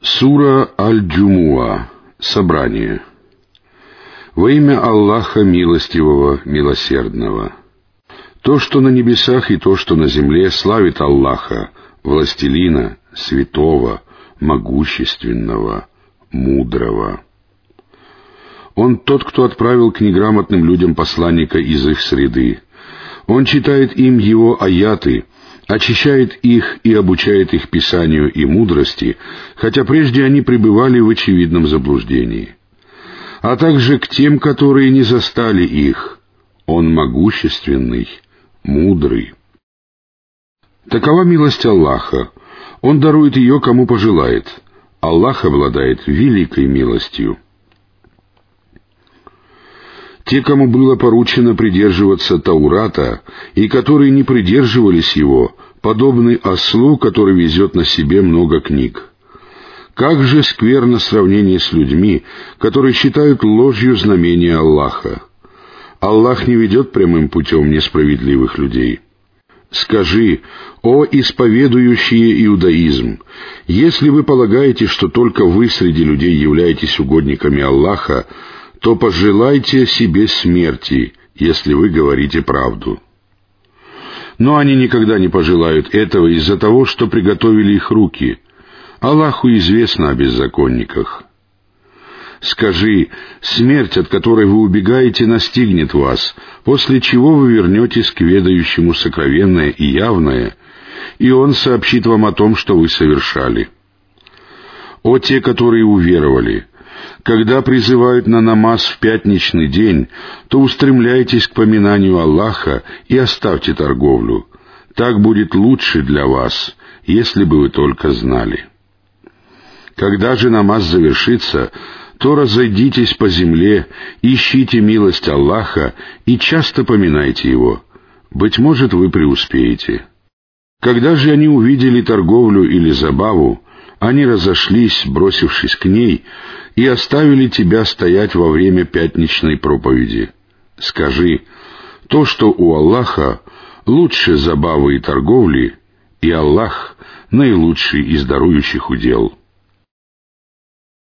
Сура Аль-Джумуа. Собрание. Во имя Аллаха Милостивого, Милосердного. То, что на небесах и то, что на земле, славит Аллаха, Властелина, Святого, Могущественного, Мудрого. Он тот, кто отправил к неграмотным людям посланника из их среды. Он читает им его аяты — очищает их и обучает их писанию и мудрости, хотя прежде они пребывали в очевидном заблуждении. А также к тем, которые не застали их. Он могущественный, мудрый. Такова милость Аллаха. Он дарует ее, кому пожелает. Аллах обладает великой милостью. Те, кому было поручено придерживаться Таурата, и которые не придерживались его, подобны ослу, который везет на себе много книг. Как же скверно сравнение с людьми, которые считают ложью знамения Аллаха. Аллах не ведет прямым путем несправедливых людей. Скажи, о исповедующие иудаизм, если вы полагаете, что только вы среди людей являетесь угодниками Аллаха, то пожелайте себе смерти, если вы говорите правду. Но они никогда не пожелают этого из-за того, что приготовили их руки. Аллаху известно о беззаконниках. Скажи, смерть, от которой вы убегаете, настигнет вас, после чего вы вернетесь к ведающему сокровенное и явное, и он сообщит вам о том, что вы совершали. О те, которые уверовали! Когда призывают на намаз в пятничный день, то устремляйтесь к поминанию Аллаха и оставьте торговлю. Так будет лучше для вас, если бы вы только знали. Когда же намаз завершится, то разойдитесь по земле, ищите милость Аллаха и часто поминайте Его. Быть может, вы преуспеете. Когда же они увидели торговлю или забаву, они разошлись, бросившись к ней, и оставили тебя стоять во время пятничной проповеди. Скажи, то, что у Аллаха лучше забавы и торговли, и Аллах наилучший из дарующих удел.